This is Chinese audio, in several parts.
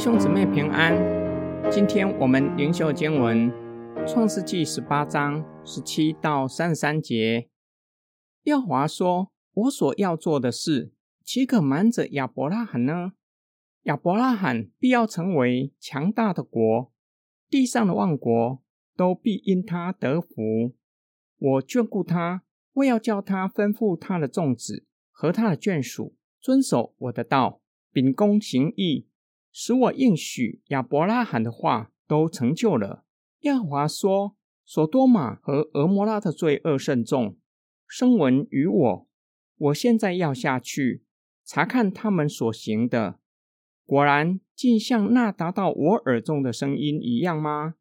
兄姊妹平安，今天我们灵修经文《创世纪》十八章十七到三十三节。耶和华说：“我所要做的事，岂可瞒着亚伯拉罕呢？亚伯拉罕必要成为强大的国，地上的万国都必因他得福。我眷顾他，为要叫他吩咐他的众子和他的眷属遵守我的道，秉公行义。”使我应许亚伯拉罕的话都成就了。亚华说：“索多玛和俄摩拉的罪恶甚重，声闻于我。我现在要下去查看他们所行的，果然竟像那达到我耳中的声音一样吗？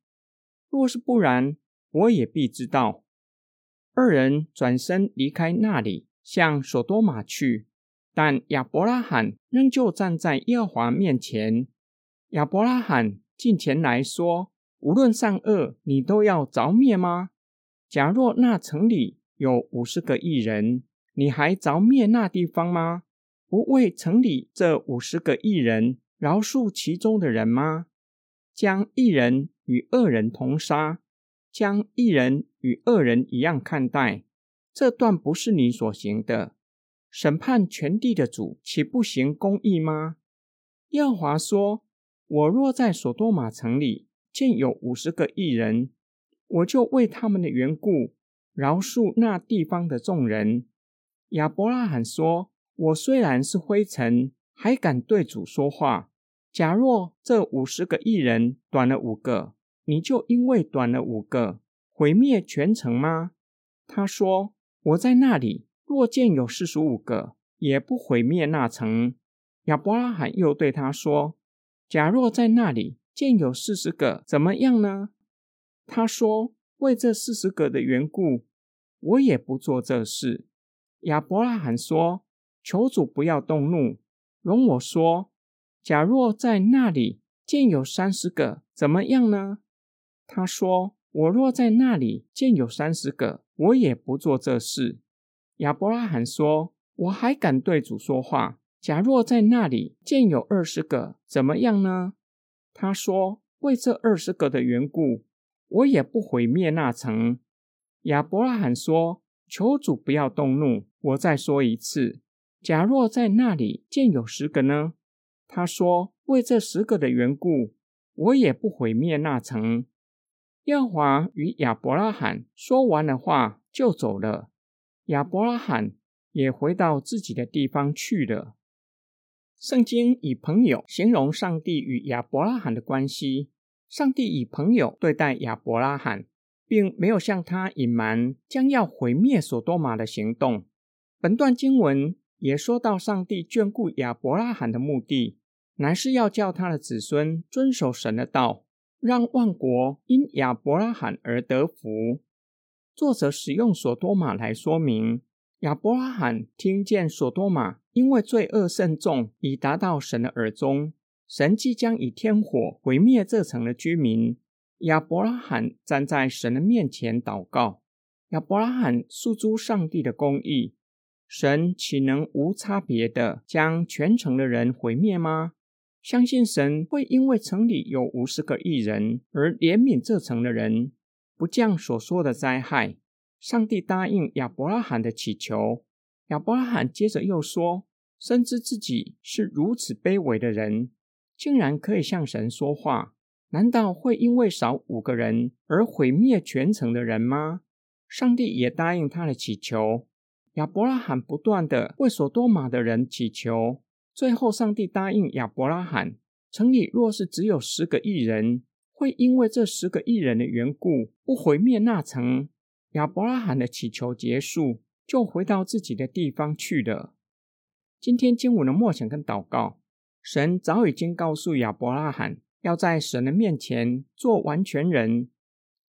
若是不然，我也必知道。”二人转身离开那里，向索多玛去。但亚伯拉罕仍旧站在耶和华面前。亚伯拉罕近前来说：“无论善恶，你都要着灭吗？假若那城里有五十个异人，你还着灭那地方吗？不为城里这五十个异人饶恕其中的人吗？将一人与恶人同杀，将一人与恶人一样看待，这段不是你所行的。”审判全地的主岂不行公义吗？耶和华说：“我若在所多玛城里见有五十个异人，我就为他们的缘故饶恕那地方的众人。”亚伯拉罕说：“我虽然是灰尘，还敢对主说话。假若这五十个异人短了五个，你就因为短了五个毁灭全城吗？”他说：“我在那里。”若见有四十五个，也不毁灭那城。亚伯拉罕又对他说：“假若在那里见有四十个，怎么样呢？”他说：“为这四十个的缘故，我也不做这事。”亚伯拉罕说：“求主不要动怒，容我说。假若在那里见有三十个，怎么样呢？”他说：“我若在那里见有三十个，我也不做这事。”亚伯拉罕说：“我还敢对主说话。假若在那里见有二十个，怎么样呢？”他说：“为这二十个的缘故，我也不毁灭那城。”亚伯拉罕说：“求主不要动怒。我再说一次，假若在那里见有十个呢？”他说：“为这十个的缘故，我也不毁灭那城。”耶华与亚伯拉罕说完了话，就走了。亚伯拉罕也回到自己的地方去了。圣经以朋友形容上帝与亚伯拉罕的关系。上帝以朋友对待亚伯拉罕，并没有向他隐瞒将要毁灭所多玛的行动。本段经文也说到，上帝眷顾亚伯拉罕的目的，乃是要叫他的子孙遵守神的道，让万国因亚伯拉罕而得福。作者使用索多玛来说明，亚伯拉罕听见索多玛因为罪恶甚重，已达到神的耳中，神即将以天火毁灭这城的居民。亚伯拉罕站在神的面前祷告，亚伯拉罕诉诸上帝的公义，神岂能无差别的将全城的人毁灭吗？相信神会因为城里有五十个异人而怜悯这城的人。不降所说的灾害，上帝答应亚伯拉罕的祈求。亚伯拉罕接着又说：“深知自己是如此卑微的人，竟然可以向神说话，难道会因为少五个人而毁灭全城的人吗？”上帝也答应他的祈求。亚伯拉罕不断的为所多玛的人祈求，最后上帝答应亚伯拉罕：城里若是只有十个异人。会因为这十个艺人的缘故，不毁灭那城。亚伯拉罕的祈求结束，就回到自己的地方去了。今天经文的默想跟祷告，神早已经告诉亚伯拉罕，要在神的面前做完全人，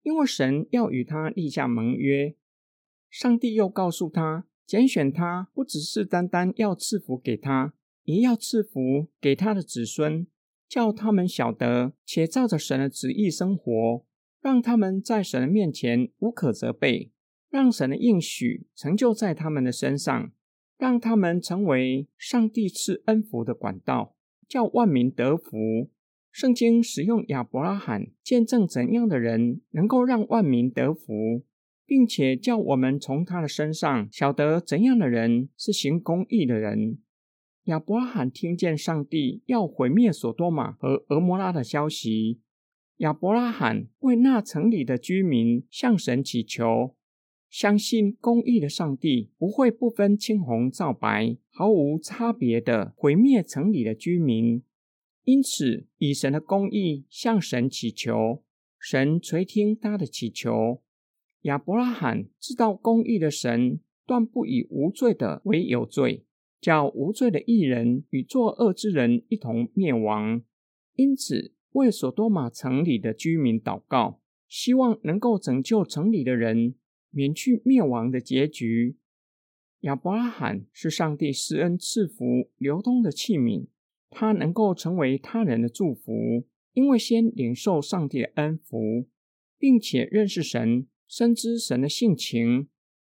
因为神要与他立下盟约。上帝又告诉他，拣选他不只是单单要赐福给他，也要赐福给他的子孙。叫他们晓得，且照着神的旨意生活，让他们在神的面前无可责备，让神的应许成就在他们的身上，让他们成为上帝赐恩福的管道，叫万民得福。圣经使用亚伯拉罕见证怎样的人能够让万民得福，并且叫我们从他的身上晓得怎样的人是行公义的人。亚伯拉罕听见上帝要毁灭索多玛和俄摩拉的消息，亚伯拉罕为那城里的居民向神祈求，相信公义的上帝不会不分青红皂白、毫无差别的毁灭城里的居民。因此，以神的公义向神祈求，神垂听他的祈求。亚伯拉罕知道公义的神断不以无罪的为有罪，叫无罪的义人与作恶之人一同灭亡。因此，为所多玛城里的居民祷告，希望能够拯救城里的人免去灭亡的结局。亚伯拉罕是上帝施恩赐福流通的器皿。他能够成为他人的祝福，因为先领受上帝的恩福，并且认识神，深知神的性情，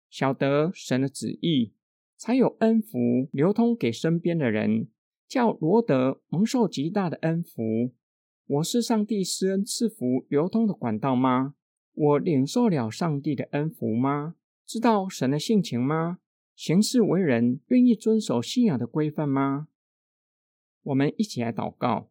晓得神的旨意，才有恩福流通给身边的人，叫罗德蒙受极大的恩福。我是上帝施恩赐福流通的管道吗？我领受了上帝的恩福吗？知道神的性情吗？行事为人愿意遵守信仰的规范吗？我们一起来祷告，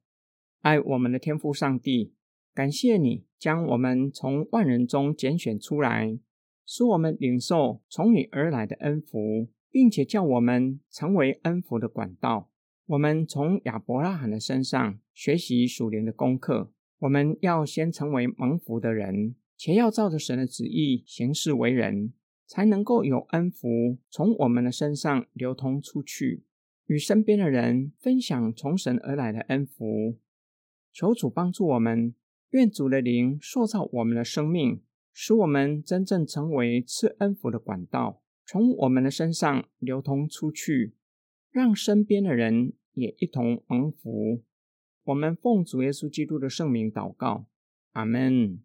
爱我们的天父上帝，感谢你将我们从万人中拣选出来，使我们领受从你而来的恩福，并且叫我们成为恩福的管道。我们从亚伯拉罕的身上学习属灵的功课，我们要先成为蒙福的人，且要照着神的旨意行事为人，才能够有恩福从我们的身上流通出去。与身边的人分享从神而来的恩福，求主帮助我们，愿主的灵塑造我们的生命，使我们真正成为赐恩福的管道，从我们的身上流通出去，让身边的人也一同蒙福。我们奉主耶稣基督的圣名祷告，阿门。